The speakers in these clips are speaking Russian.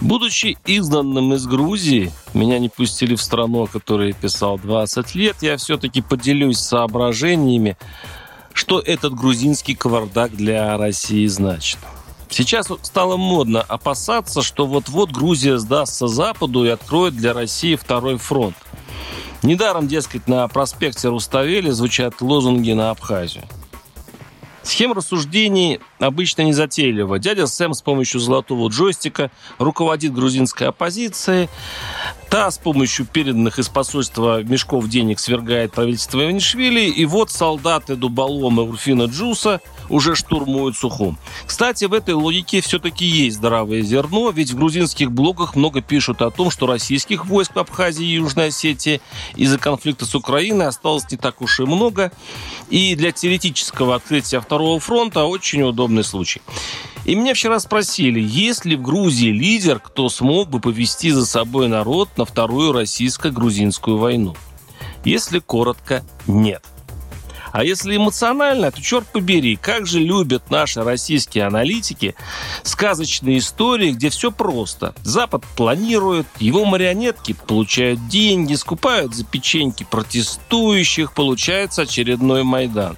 Будучи изгнанным из Грузии, меня не пустили в страну, о которой я писал 20 лет, я все-таки поделюсь соображениями, что этот грузинский кавардак для России значит. Сейчас стало модно опасаться, что вот-вот Грузия сдастся Западу и откроет для России второй фронт. Недаром, дескать, на проспекте Руставели звучат лозунги на Абхазию. Схема рассуждений обычно не затейлива. Дядя Сэм с помощью золотого джойстика руководит грузинской оппозицией. Та с помощью переданных из посольства мешков денег свергает правительство Иванишвили. И вот солдаты Дуболома Урфина Джуса уже штурмуют Сухум. Кстати, в этой логике все-таки есть здравое зерно, ведь в грузинских блогах много пишут о том, что российских войск в Абхазии и Южной Осетии из-за конфликта с Украиной осталось не так уж и много. И для теоретического открытия второго фронта очень удобный случай. И меня вчера спросили, есть ли в Грузии лидер, кто смог бы повести за собой народ на вторую российско-грузинскую войну. Если коротко, нет. А если эмоционально, то черт побери, как же любят наши российские аналитики сказочные истории, где все просто. Запад планирует, его марионетки получают деньги, скупают за печеньки протестующих, получается очередной Майдан.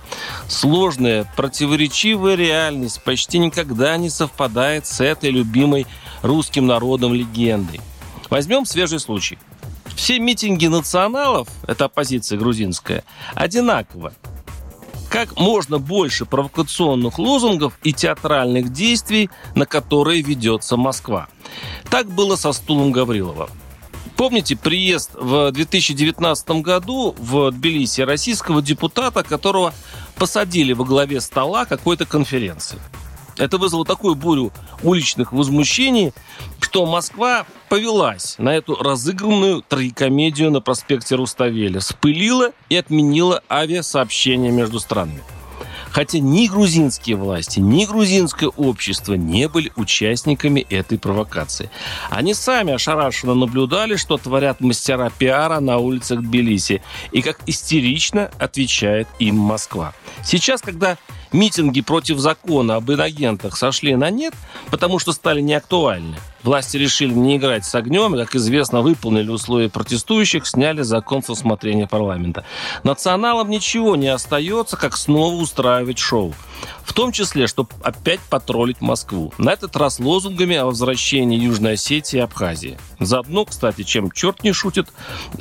Сложная, противоречивая реальность почти никогда не совпадает с этой любимой русским народом легендой. Возьмем свежий случай. Все митинги националов, это оппозиция грузинская, одинаково как можно больше провокационных лозунгов и театральных действий, на которые ведется Москва. Так было со стулом Гаврилова. Помните приезд в 2019 году в Тбилиси российского депутата, которого посадили во главе стола какой-то конференции? Это вызвало такую бурю уличных возмущений, что Москва повелась на эту разыгранную трагикомедию на проспекте Руставеля, спылила и отменила авиасообщение между странами. Хотя ни грузинские власти, ни грузинское общество не были участниками этой провокации. Они сами ошарашенно наблюдали, что творят мастера пиара на улицах Тбилиси и как истерично отвечает им Москва. Сейчас, когда митинги против закона об инагентах сошли на нет, потому что стали неактуальны. Власти решили не играть с огнем, и, как известно, выполнили условия протестующих, сняли закон с рассмотрения парламента. Националам ничего не остается, как снова устраивать шоу. В том числе, чтобы опять потроллить Москву. На этот раз лозунгами о возвращении Южной Осетии и Абхазии. Заодно, кстати, чем черт не шутит,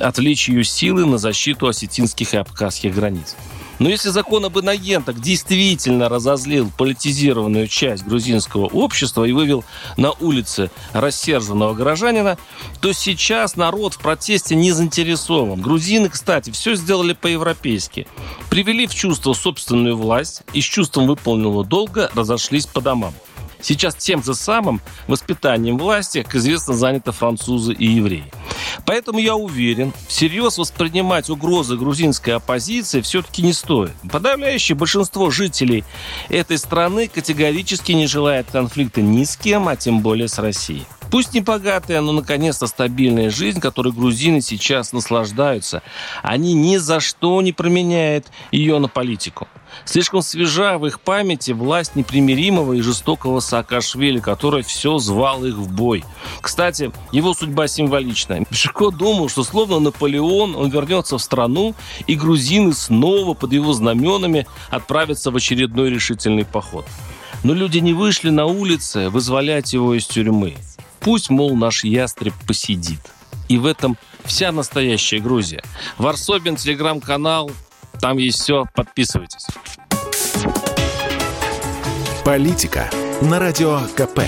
отвлечь силы на защиту осетинских и абхазских границ. Но если закон об инагентах действительно разозлил политизированную часть грузинского общества и вывел на улицы рассерженного горожанина, то сейчас народ в протесте не заинтересован. Грузины, кстати, все сделали по-европейски. Привели в чувство собственную власть и с чувством выполненного долга разошлись по домам. Сейчас тем же самым воспитанием власти, как известно, заняты французы и евреи. Поэтому я уверен, всерьез воспринимать угрозы грузинской оппозиции все-таки не стоит. Подавляющее большинство жителей этой страны категорически не желает конфликта ни с кем, а тем более с Россией. Пусть не богатая, но наконец-то стабильная жизнь, которой грузины сейчас наслаждаются, они ни за что не променяют ее на политику. Слишком свежа в их памяти власть непримиримого и жестокого Саакашвили, который все звал их в бой. Кстати, его судьба символична. Пешко думал, что словно Наполеон, он вернется в страну, и грузины снова под его знаменами отправятся в очередной решительный поход. Но люди не вышли на улицы вызволять его из тюрьмы. Пусть, мол, наш ястреб посидит. И в этом вся настоящая Грузия. Варсобин, телеграм-канал, там есть все, подписывайтесь. Политика на радио КП.